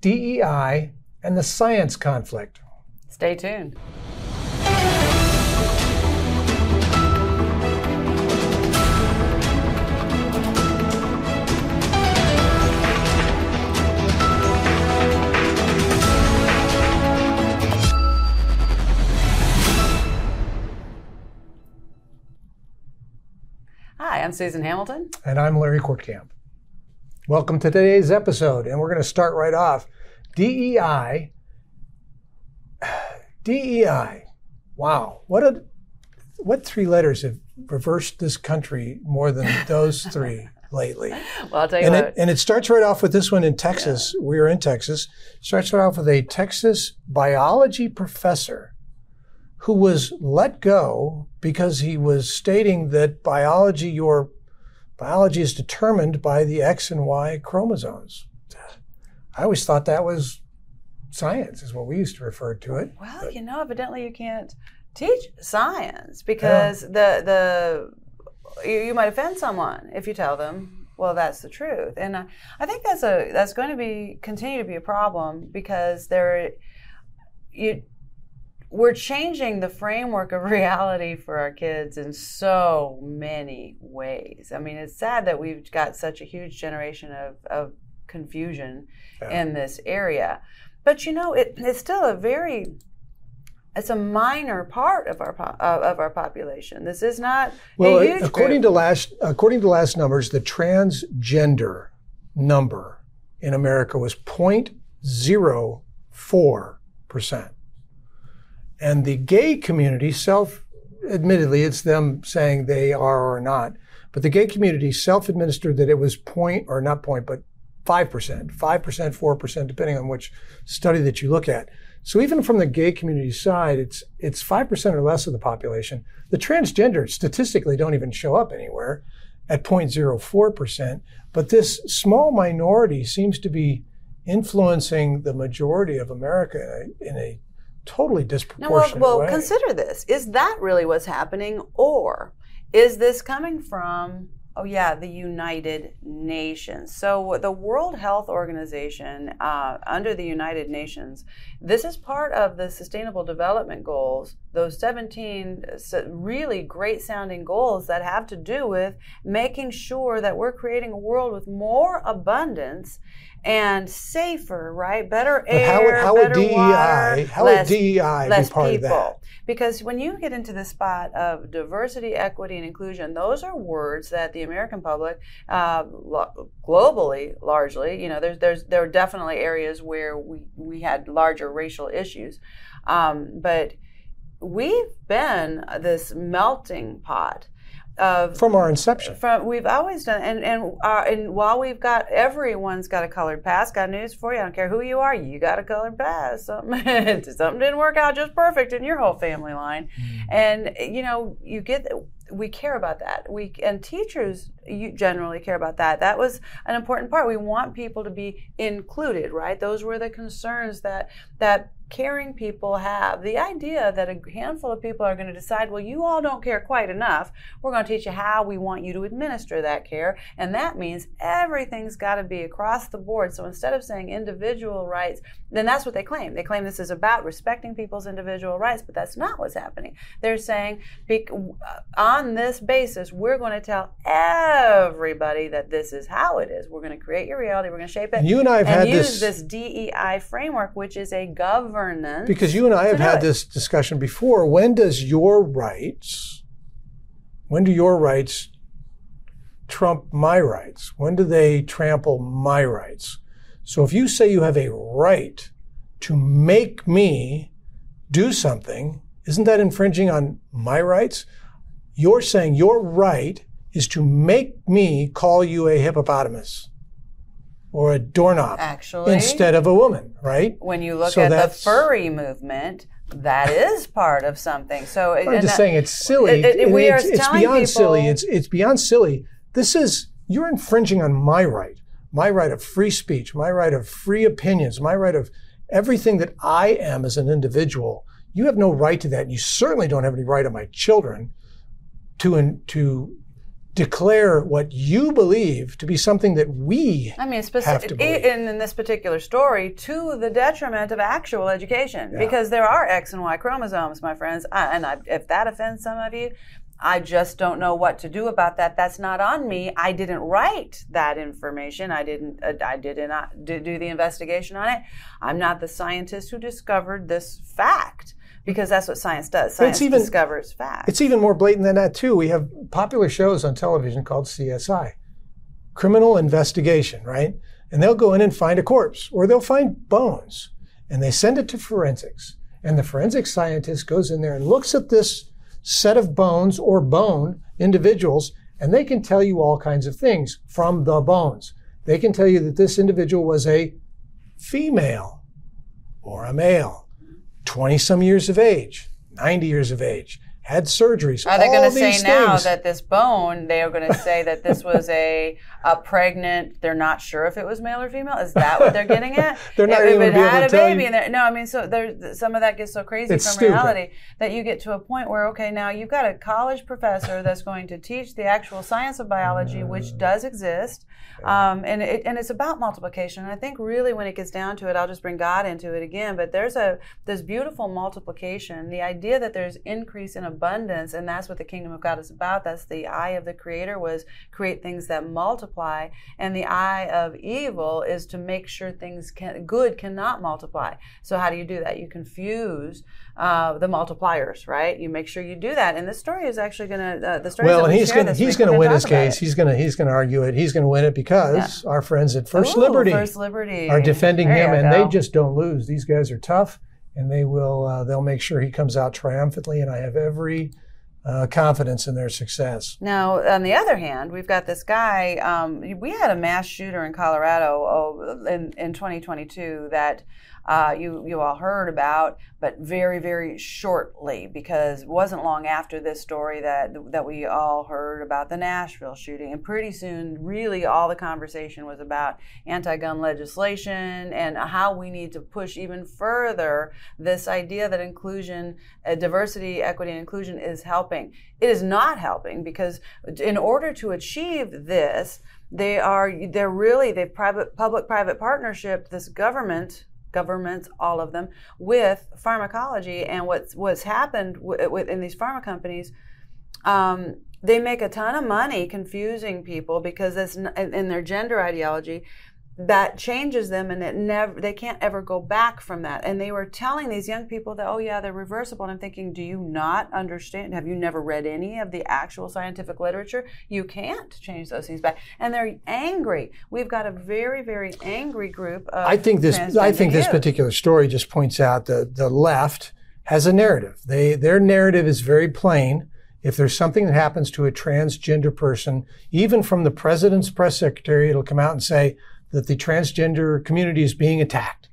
DEI, and the science conflict. Stay tuned. Hi, I'm Susan Hamilton. And I'm Larry Kortkamp. Welcome to today's episode, and we're going to start right off. DEI. DEI. Wow. What a what three letters have reversed this country more than those three lately? Well, I'll tell you and what. It, and it starts right off with this one in Texas. Yeah. We are in Texas. Starts right off with a Texas biology professor who was let go because he was stating that biology, your biology is determined by the X and Y chromosomes. I always thought that was science, is what we used to refer to it. Well, but. you know, evidently you can't teach science because yeah. the the you, you, might offend someone if you tell them, well, that's the truth, and I, I think that's a that's going to be continue to be a problem because there you we're changing the framework of reality for our kids in so many ways. I mean, it's sad that we've got such a huge generation of, of confusion yeah. in this area. But you know, it, it's still a very it's a minor part of our of our population. This is not well. according group. to last according to last numbers, the transgender number in America was 0.04 percent. And the gay community, self admittedly, it's them saying they are or not, but the gay community self administered that it was point, or not point, but 5%, 5%, 4%, depending on which study that you look at. So even from the gay community side, it's, it's 5% or less of the population. The transgender statistically don't even show up anywhere at 0.04%. But this small minority seems to be influencing the majority of America in a totally disproportionate well, well way. consider this. Is that really what's happening? Or is this coming from, oh, yeah, the United Nations? So, the World Health Organization, uh, under the United Nations, this is part of the Sustainable Development Goals, those 17 really great sounding goals that have to do with making sure that we're creating a world with more abundance and safer, right? Better air, how, how better DEI, water, how less, would DEI less be part people. of that? Because when you get into the spot of diversity, equity, and inclusion, those are words that the American public, uh, globally, largely, you know, there's, there's, there are definitely areas where we, we had larger racial issues. Um, but we've been this melting pot of from our inception. From we've always done, and and uh, and while we've got everyone's got a colored pass. Got news for you. I don't care who you are. You got a colored pass. Something something didn't work out just perfect in your whole family line, mm. and you know you get we care about that. We and teachers you generally care about that. That was an important part. We want people to be included, right? Those were the concerns that that caring people have. The idea that a handful of people are going to decide, well, you all don't care quite enough. We're going to teach you how we want you to administer that care. And that means everything's got to be across the board. So instead of saying individual rights, then that's what they claim. They claim this is about respecting people's individual rights, but that's not what's happening. They're saying, uh, on this basis, we're going to tell everybody that this is how it is. We're going to create your reality. We're going to shape it. You and I have and had use this, this DEI framework, which is a government governance. Because you and I have had this discussion before. When does your rights, when do your rights trump my rights? When do they trample my rights? So if you say you have a right to make me do something, isn't that infringing on my rights? You're saying your right is to make me call you a hippopotamus or a doorknob Actually, instead of a woman, right? When you look so at the furry movement, that is part of something. So I'm just that, saying it's silly. It, it, we it's, are it's beyond people, silly. It's it's beyond silly. This is you're infringing on my right, my right of free speech, my right of free opinions, my right of everything that I am as an individual. You have no right to that. And you certainly don't have any right on my children to and to declare what you believe to be something that we I mean, have to believe. in, in this particular story, to the detriment of actual education, because there are X and Y chromosomes, my friends. I, and I, if that offends some of you, I just don't know what to do about that. That's not on me. I didn't write that information. I didn't. Uh, I did not do the investigation on it. I'm not the scientist who discovered this fact because that's what science does. Science even- discovers facts. It's even more blatant than that, too. We have popular shows on television called CSI, Criminal Investigation, right? And they'll go in and find a corpse or they'll find bones and they send it to forensics. And the forensic scientist goes in there and looks at this set of bones or bone individuals and they can tell you all kinds of things from the bones. They can tell you that this individual was a female or a male, 20 some years of age, 90 years of age, had surgeries. Are they going to say these now that this bone? They are going to say that this was a, a pregnant. They're not sure if it was male or female. Is that what they're getting at? They're not if, even if it be able had to a baby, and no, I mean, so there's some of that gets so crazy It's from stupid. reality that you get to a point where okay, now you've got a college professor that's going to teach the actual science of biology, which Mm. does exist, um, and it, and it's about multiplication. And I think really when it gets down to it, I'll just bring God into it again. But there's a there's beautiful multiplication. The idea that there's increase in abundance, and that's what the kingdom of God is about. That's the eye of the Creator was create things that multiply, and the eye of evil is to make sure things can good cannot multiply. So how do you do that? You confuse uh, the multipliers, right? You make sure you do that. And this story is actually going to uh, the story. well, and he's going to he's going to win his case. it. He's going to he's going to argue it. He's going to win it because our friends at First Ooh, Liberty First Liberty are defending There him, and go. they just don't lose. These guys are tough, and they will uh, they'll make sure he comes out triumphantly. And I have every uh, confidence in their success. Now, on the other hand, we've got this guy. Um, we had a mass shooter in Colorado oh, in, in 2022 that uh, you you all heard about, but very very shortly because it wasn't long after this story that that we all heard about the Nashville shooting, and pretty soon, really, all the conversation was about anti-gun legislation and how we need to push even further this idea that inclusion, uh, diversity, equity, and inclusion is helping. It is not helping because in order to achieve this, they are they're really they've private public private partnership this government governments all of them with pharmacology and what's what's happened w- within these pharma companies um, they make a ton of money confusing people because it's in their gender ideology that changes them and it never they can't ever go back from that and they were telling these young people that oh yeah they're reversible and i'm thinking do you not understand have you never read any of the actual scientific literature you can't change those things back and they're angry we've got a very very angry group of I think this. I think this youth. particular story just points out that the left has a narrative. They their narrative is very plain. If there's something that happens to a transgender person, even from the president's press secretary, it'll come out and say that the transgender community is being attacked.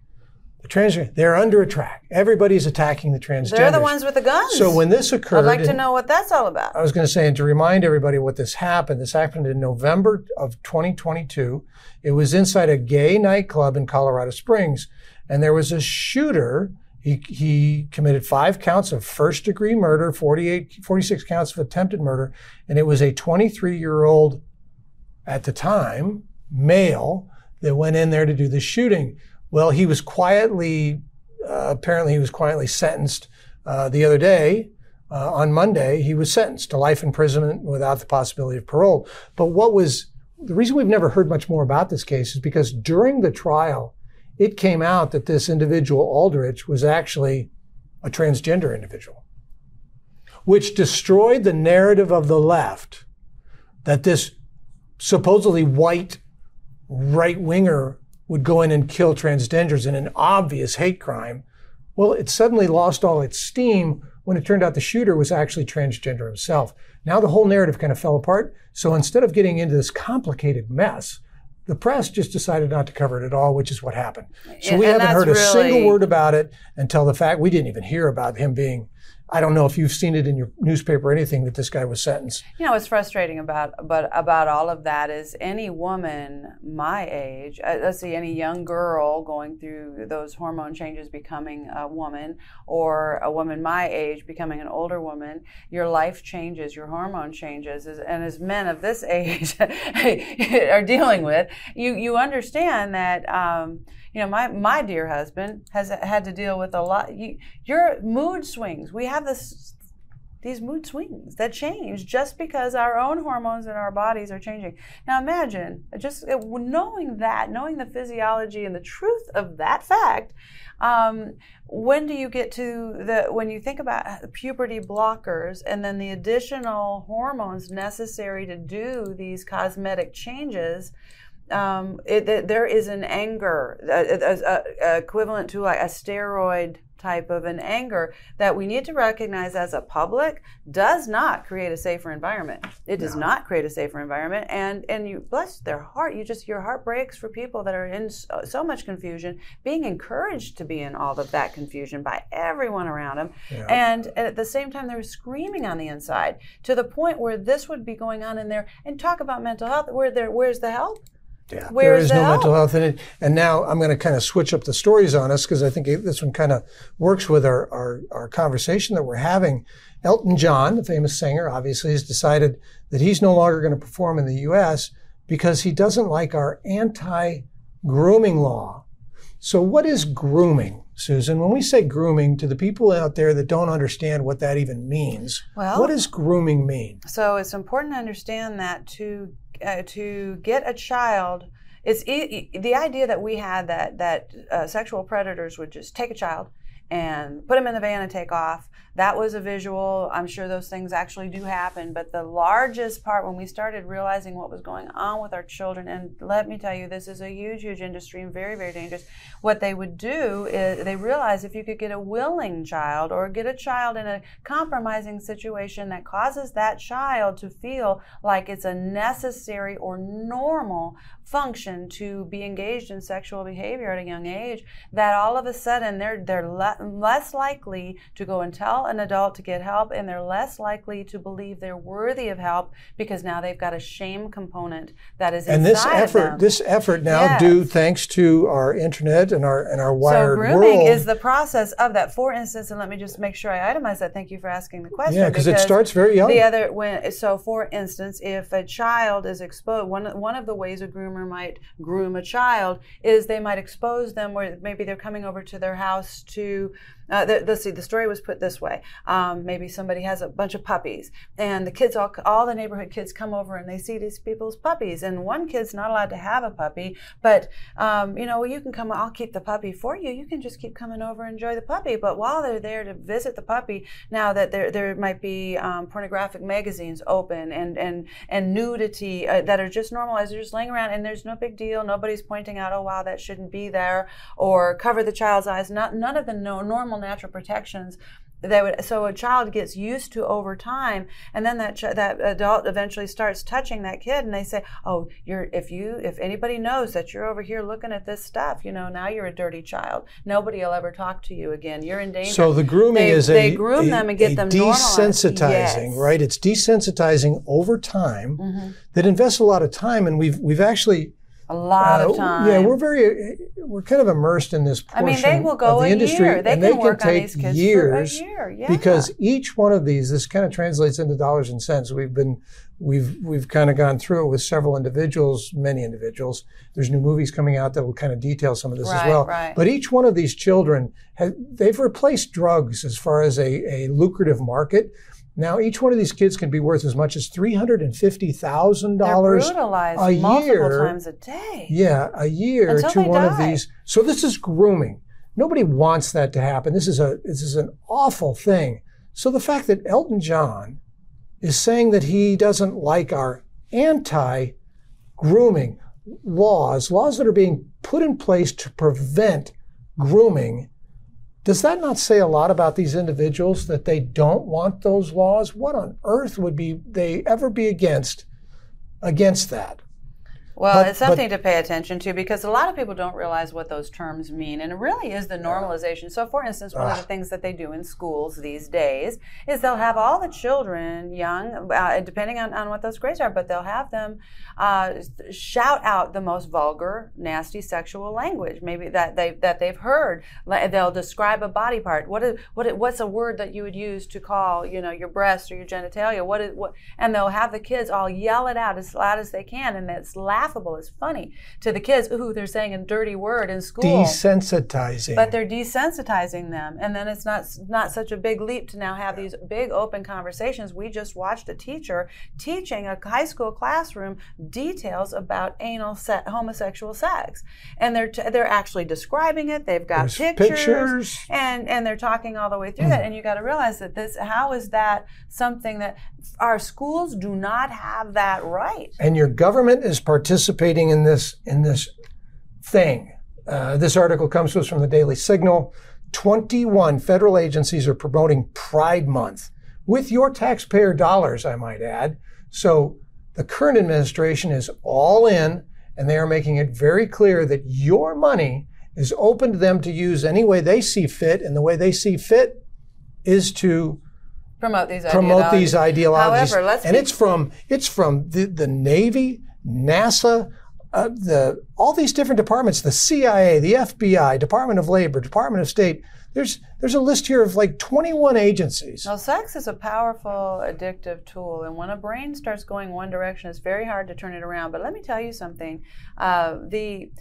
The transgender, they're under attack. Everybody's attacking the transgenders. they're the ones with the guns So when this occurred, i'd like to know what that's all about I was going to say, and to remind everybody what this happened, this happened in November of 2022. It was inside a gay nightclub in Colorado Springs, and there was a shooter. He, he committed five counts of first degree murder, 48, 46 counts of attempted murder, and it was a 23 year old, at the time, male that went in there to do the shooting. Well, he was quietly, uh, apparently, he was quietly sentenced uh, the other day uh, on Monday, he was sentenced to life imprisonment without the possibility of parole. But what was the reason we've never heard much more about this case is because during the trial, it came out that this individual, Aldrich, was actually a transgender individual, which destroyed the narrative of the left that this supposedly white right winger would go in and kill transgenders in an obvious hate crime. Well, it suddenly lost all its steam when it turned out the shooter was actually transgender himself. Now the whole narrative kind of fell apart. So instead of getting into this complicated mess, the press just decided not to cover it at all, which is what happened. So we and haven't heard a single word about it until the fact we didn't even hear about him being I don't know if you've seen it in your newspaper or anything that this guy was sentenced. You know, what's frustrating about but about all of that is any woman my age, uh, let's see, any young girl going through those hormone changes, becoming a woman, or a woman my age becoming an older woman, your life changes, your hormone changes, and as men of this age are dealing with, you you understand that. Um, you know, my, my dear husband has had to deal with a lot. You, your mood swings. We have this these mood swings that change just because our own hormones in our bodies are changing. Now imagine just knowing that, knowing the physiology and the truth of that fact. Um, when do you get to the when you think about puberty blockers and then the additional hormones necessary to do these cosmetic changes? Um, it, there is an anger uh, equivalent to like a steroid type of an anger that we need to recognize as a public does not create a safer environment. It does no. not create a safer environment, and and you bless their heart. You just your heart breaks for people that are in so, so much confusion, being encouraged to be in all of that confusion by everyone around them, yeah. and at the same time they're screaming on the inside to the point where this would be going on in there. And talk about mental health. Where there, where's the help? Yeah, Where there is, is no help? mental health in it. And now I'm going to kind of switch up the stories on us because I think this one kind of works with our, our, our, conversation that we're having. Elton John, the famous singer, obviously has decided that he's no longer going to perform in the U.S. because he doesn't like our anti grooming law. So, what is grooming, Susan? When we say grooming, to the people out there that don't understand what that even means, well, what does grooming mean? So, it's important to understand that to uh, to get a child it's e- the idea that we had that that uh, sexual predators would just take a child and put them in the van and take off. That was a visual. I'm sure those things actually do happen. But the largest part, when we started realizing what was going on with our children, and let me tell you, this is a huge, huge industry and very, very dangerous. What they would do is they realize if you could get a willing child or get a child in a compromising situation that causes that child to feel like it's a necessary or normal function to be engaged in sexual behavior at a young age, that all of a sudden they're they're le- less likely to go and tell an adult to get help, and they're less likely to believe they're worthy of help because now they've got a shame component that is and this effort this effort now yes. due thanks to our internet and our and our wired so grooming world. is the process of that. For instance, and let me just make sure I itemize that. Thank you for asking the question. Yeah, because it starts very young. The other when so for instance, if a child is exposed, one one of the ways a groomer groomer might groom a child is they might expose them where maybe they're coming over to their house to uh, the, let's see, the story was put this way. Um, maybe somebody has a bunch of puppies, and the kids, all, all the neighborhood kids come over and they see these people's puppies. And one kid's not allowed to have a puppy, but, um, you know, you can come, I'll keep the puppy for you. You can just keep coming over and enjoy the puppy. But while they're there to visit the puppy, now that there, there might be um, pornographic magazines open and, and, and nudity uh, that are just normalized, they're just laying around and there's no big deal. Nobody's pointing out, oh, wow, that shouldn't be there, or cover the child's eyes. Not, none of the no, normal normal natural protections that would so a child gets used to over time and then that ch- that adult eventually starts touching that kid and they say oh you're if you if anybody knows that you're over here looking at this stuff you know now you're a dirty child. Nobody will ever talk to you again. You're in danger. So the grooming they, is they a, groom a, them and get them desensitizing yes. right? It's desensitizing over time mm-hmm. that invests a lot of time and we've we've actually a lot uh, of time. Yeah, we're very we're kind of immersed in this portion I mean, they will go of the industry, year. They and can they work can take on these kids years for a year. Yeah. because each one of these this kind of translates into dollars and cents. We've been we've we've kind of gone through it with several individuals, many individuals. There's new movies coming out that will kind of detail some of this right, as well. Right. But each one of these children has, they've replaced drugs as far as a, a lucrative market. Now, each one of these kids can be worth as much as three hundred and fifty thousand dollars a year. multiple times a day. Yeah, a year Until to one die. of these. So this is grooming. Nobody wants that to happen. This is a this is an awful thing. So the fact that Elton John is saying that he doesn't like our anti grooming laws, laws that are being put in place to prevent grooming does that not say a lot about these individuals that they don't want those laws? What on earth would be they ever be against against that? Well, But- it's something to pay attention to because a lot of people don't realize what those terms mean. And it really is the normalization. So, for instance, one of the things that they do in schools these days is they'll have all the children, young, uh, depending on, on what those grades are, but they'll have them uh, shout out the most vulgar, nasty sexual language, maybe that, they, that they've heard. They'll describe a body part. What is, what, what's a word that you would use to call, you know, your breast or your genitalia? What is, what, and they'll have the kids all yell it out as loud as they can. And it's laughable, it's funny to the kids. Ooh, they're saying a dirty word in school. Desensitizing. But they're desensitizing them, and then it's not not such a big leap to now have these big open conversations. We just watched a teacher teaching a high school classroom details about anal se- homosexual sex, and they're t- they're actually describing it. They've got pictures, pictures. and and they're talking all the way through that. Hmm. And you got to realize that this how is that something that our schools do not have that right. and your government is participating in this in this thing. Uh, this article comes to us from the Daily Signal. 21 federal agencies are promoting Pride Month with your taxpayer dollars, I might add. So the current administration is all in, and they are making it very clear that your money is open to them to use any way they see fit, and the way they see fit is to Promote these promote ideologies. these ideologies. However, let's and be it's from it's from the, the Navy, NASA, uh, the all these different departments, the CIA, the FBI, Department of Labor, Department of State. There's there's a list here of like 21 agencies. Well, sex is a powerful addictive tool, and when a brain starts going one direction, it's very hard to turn it around. But let me tell you something: uh, the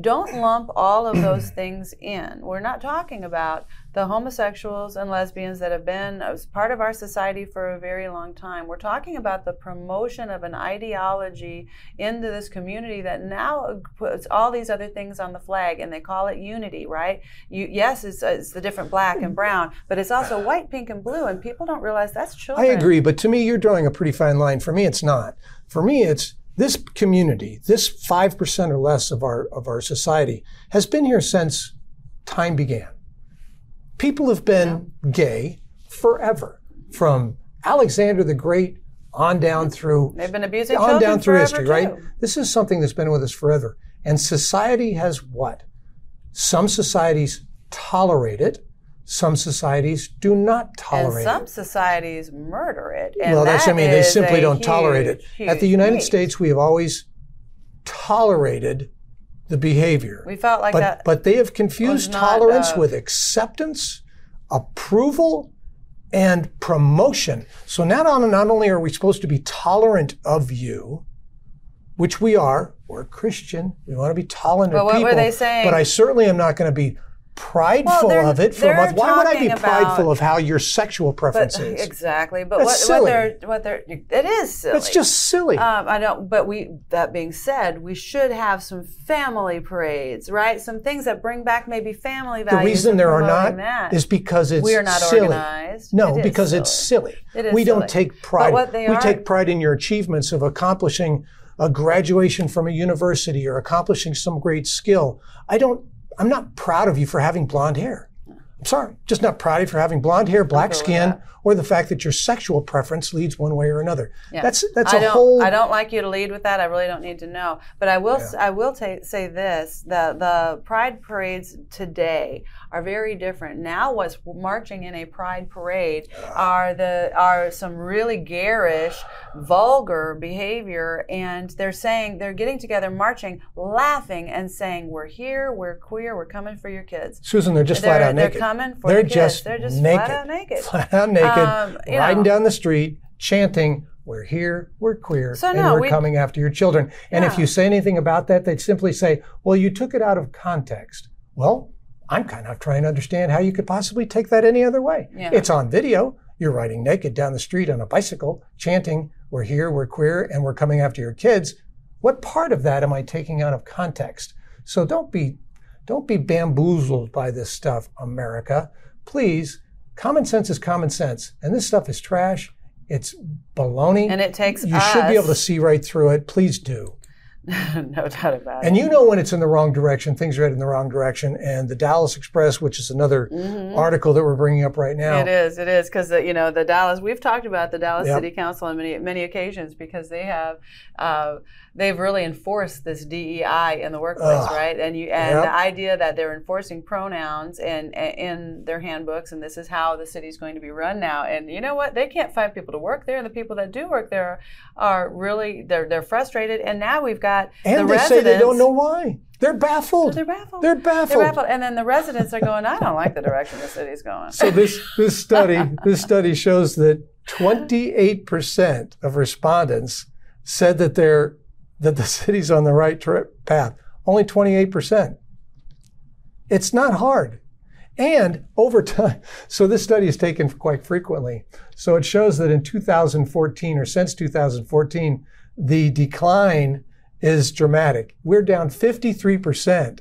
don't lump all of those things in. We're not talking about the homosexuals and lesbians that have been uh, as part of our society for a very long time. We're talking about the promotion of an ideology into this community that now puts all these other things on the flag, and they call it unity, right? You, yes, it's, uh, it's the different black and brown, but it's also white, pink, and blue, and people don't realize that's children. I agree, but to me, you're drawing a pretty fine line. For me, it's not. For me, it's this community, this five percent or less of our of our society, has been here since time began. People have been gay forever, from Alexander the Great on down through They've been abusing on down through history, right? This is something that's been with us forever. And society has what? Some societies tolerate it. Some societies do not And tolerate some it. societies murder it. And Well, that's, what I mean, they simply don't tolerate it. At the United. States, we have always tolerated the behavior. we felt like but, that. but they have confused tolerance uh, with acceptance, approval, and promotion. So not, on, not only are we supposed to be tolerant of you, which we are, we're Christian, we want to be tolerant But of what were people. they saying? But I certainly am not going to be prideful they're- of it. For they're what, why would I be prideful about- of how your sexual preference but, is? exactly. But That's what, silly. what they're what they're it is silly. It's just silly. Um, I don't. But we. That being said, we should have some family parades, right? Some things that bring back maybe family values. the reason there are not that. is because it's we are not silly. organized. No, It because it's silly. silly. It is we silly. don't take But pride. what they we are- take pride in your achievements of accomplishing a graduation from a university or accomplishing some great skill. I don't. I'm not proud of you for having blonde hair. I'm sorry, just not proud of for having blonde hair, black skin, or the fact that your sexual preference leads one way or another. Yeah. That's that's I a don't, whole. I don't like you to lead with that. I really don't need to know. But I will. s I will ta- say this: the the pride parades today are very different. Now, what's marching in a pride parade are the are some really garish, vulgar behavior, and they're saying they're getting together, marching, laughing, and saying, "We're here. We're queer. We're coming for your kids." Susan, they're just They're- flat out naked. Coming for they're the just They're just naked. flat out naked. Flat out naked, Um, riding know. down the street, chanting, "We're here, we're queer, So and no, we're we- coming after your children." And if you say anything about that, they'd simply say, "Well, you took it out of context." Well, I'm kind of trying to understand how you could possibly take that any other way. Yeah. It's on video. You're riding naked down the street on a bicycle, chanting, "We're here, we're queer, and we're coming after your kids." What part of that am I taking out of context? So don't be don't be bamboozled by this stuff, America. Please, common sense is common sense, and this stuff is trash. It's baloney. And it takes you should be able to see right through it. Please do. no doubt about it. And you know when it's in the wrong direction, things are headed in the wrong direction. And the Dallas Express, which is another Mhm. article that we're bringing up right now, It is. It is because you know the Dallas. We've talked about the Dallas Yep. City Council on many many occasions because they have uh, they've really enforced this DEI in the workplace, Ugh. right? And you and Yep. the idea that they're enforcing pronouns and in their handbooks, and this is how the city's going to be run now. And you know what? They can't find people to work there, and the people that do work there are really they're they're frustrated. And now we've got and the they residents. say they don't know why. They're baffled. They're baffled. They're baffled. They're baffled. And then the residents are going, I don't like the direction the city's going. So this this study this study shows that 28% of respondents said that they're that the city's on the right path. Only 28%. It's not hard. And over time, so this study is taken quite frequently. So it shows that in 2014 or since 2014, the decline is dramatic. We're down 53%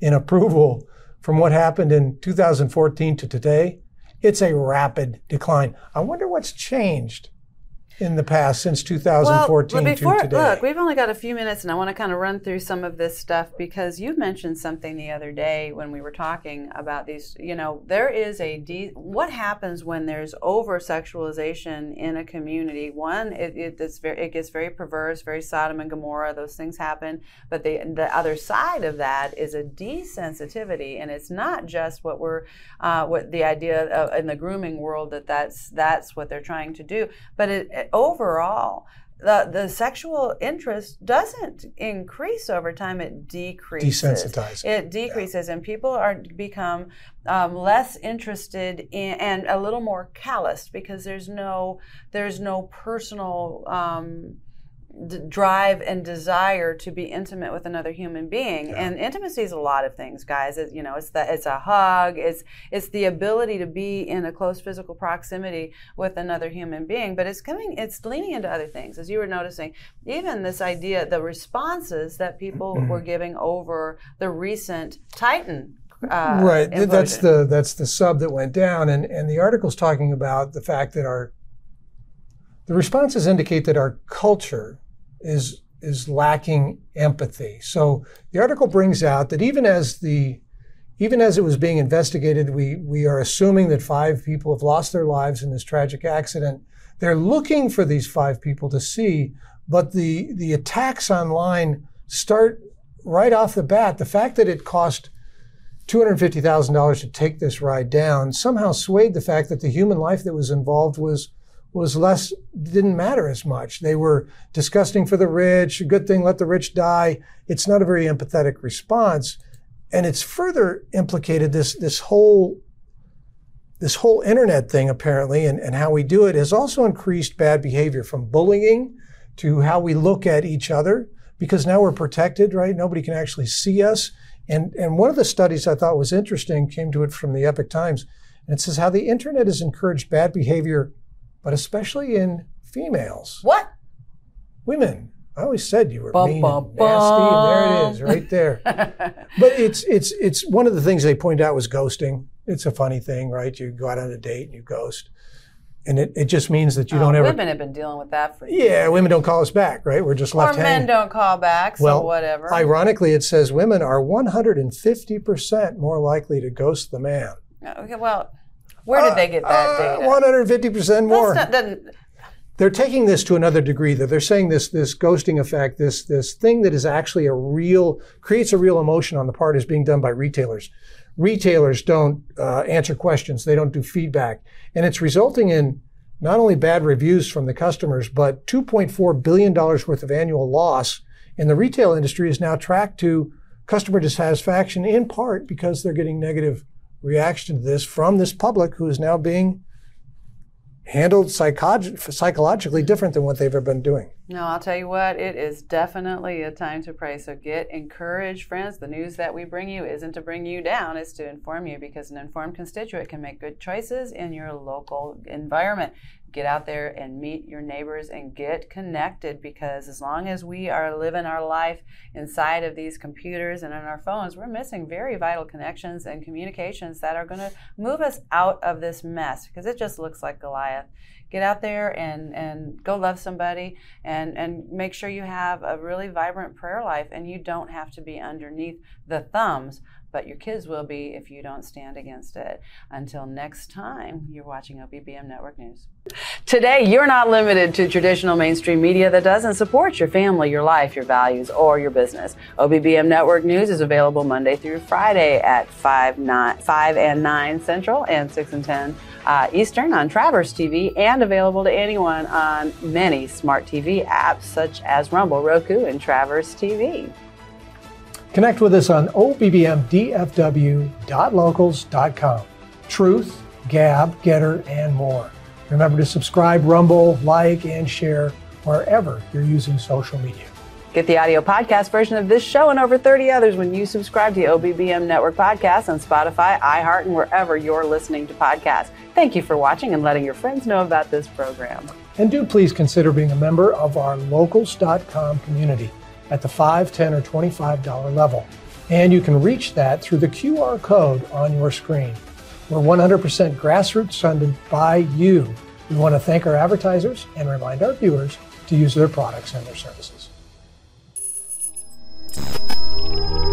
in approval from what happened in 2014 to today. It's a rapid decline. I wonder what's changed in the past since 2014 well, before, to today. Look, we've only got a few minutes, and I want to kind of run through some of this stuff because you mentioned something the other day when we were talking about these. You know, there is a de- what happens when there's over sexualization in a community. One, it, it, it's very, it gets very perverse, very Sodom and Gomorrah. Those things happen. But the the other side of that is a desensitivity, and it's not just what we're uh, what the idea of, in the grooming world that that's that's what they're trying to do, but it overall, the, the sexual interest doesn't increase over time, it decreases. Desensitizing. It decreases, and people are become um, less interested in and a little more calloused because there's no there's no personal um, d- drive and desire to be intimate with another human being. And intimacy is a lot of things, guys. It, you know, it's the it's a hug. It's it's the ability to be in a close physical proximity with another human being. But it's coming. It's leaning into other things, as you were noticing. Even this idea, the responses that people were giving over the recent Titan. Uh, right. Th- That's the that's the sub that went down, and and the article's talking about the fact that our the responses indicate that our culture is is lacking empathy. So the article brings out that even as the even as it was being investigated, we we are assuming that five people have lost their lives in this tragic accident. They're looking for these five people to see, but the the attacks online start right off the bat. The fact that it cost $250,000 to take this ride down somehow swayed the fact that the human life that was involved was was less didn't matter as much. They were disgusting for the rich, good thing let the rich die. It's not a very empathetic response. And it's further implicated this this whole this whole internet thing apparently and, and how we do it has also increased bad behavior from bullying to how we look at each other because now we're protected, right? Nobody can actually see us. And, and one of the studies I thought was interesting came to it from the Epoch Times. And it says how the internet has encouraged bad behavior, but especially in females, what? women. I always said you were Bum, mean bum, and nasty, and there it is, right there. but it's it's it's one of the things they point out was ghosting. It's a funny thing, right? You go out on a date and you ghost, and it, it just means that you oh, don't Oh, ever. Women have been dealing with that for Yeah, women don't call us back, right? We're just left Or men don't call back, so Well, whatever. Ironically, it says women are 150% more likely to ghost the man. okay, well, where did they get that data? 150% more. Not, doesn't, They're taking this to another degree. Though they're saying this this ghosting effect, this this thing that is actually a real creates a real emotion on the part, is being done by retailers. Retailers don't uh, answer questions. They don't do feedback, and it's resulting in not only bad reviews from the customers, but 2.4 billion dollars worth of annual loss in the retail industry is now tracked to customer dissatisfaction in part because they're getting negative reaction to this from this public who is now being handled psychologically different than what they've ever been doing. No, I'll tell you what, it is definitely a time to pray. So get encouraged, friends. The news that we bring you isn't to bring you down, it's to inform you because an informed constituent can make good choices in your local environment. Get out there and meet your neighbors and get connected because as long as we are living our life inside of these computers and on our phones, we're missing very vital connections and communications that are going to move us out of this mess because it just looks like Goliath get out there and, and go love somebody and and and make sure you have a really vibrant prayer life and you don't have to be underneath the thumbs but your kids will be if you don't stand against it. Until next time, you're watching OBBM Network News. Today, you're not limited to traditional mainstream media that doesn't support your family, your life, your values, or your business. OBBM Network News is available Monday through Friday at 5, 9, 5 and 9 Central and 6 and 10 uh, Eastern on Traverse TV and available to anyone on many smart TV apps such as Rumble, Roku, and Traverse TV. Connect with us on obbmdfw.locals.com. Truth, Gab, GETTR, and more. Remember to subscribe, rumble, like, and share wherever you're using social media. Get the audio podcast version of this show and over 30 others when you subscribe to the OBBM Network podcast on Spotify, iHeart, and wherever you're listening to podcasts. Thank you for watching and letting your friends know about this program. And do please consider being a member of our locals.com community at the $5, 10 or $25 level. And you can reach that through the QR code on your screen. We're 100% grassroots funded by you. We want to thank our advertisers and remind our viewers to use their products and their services. Thank you.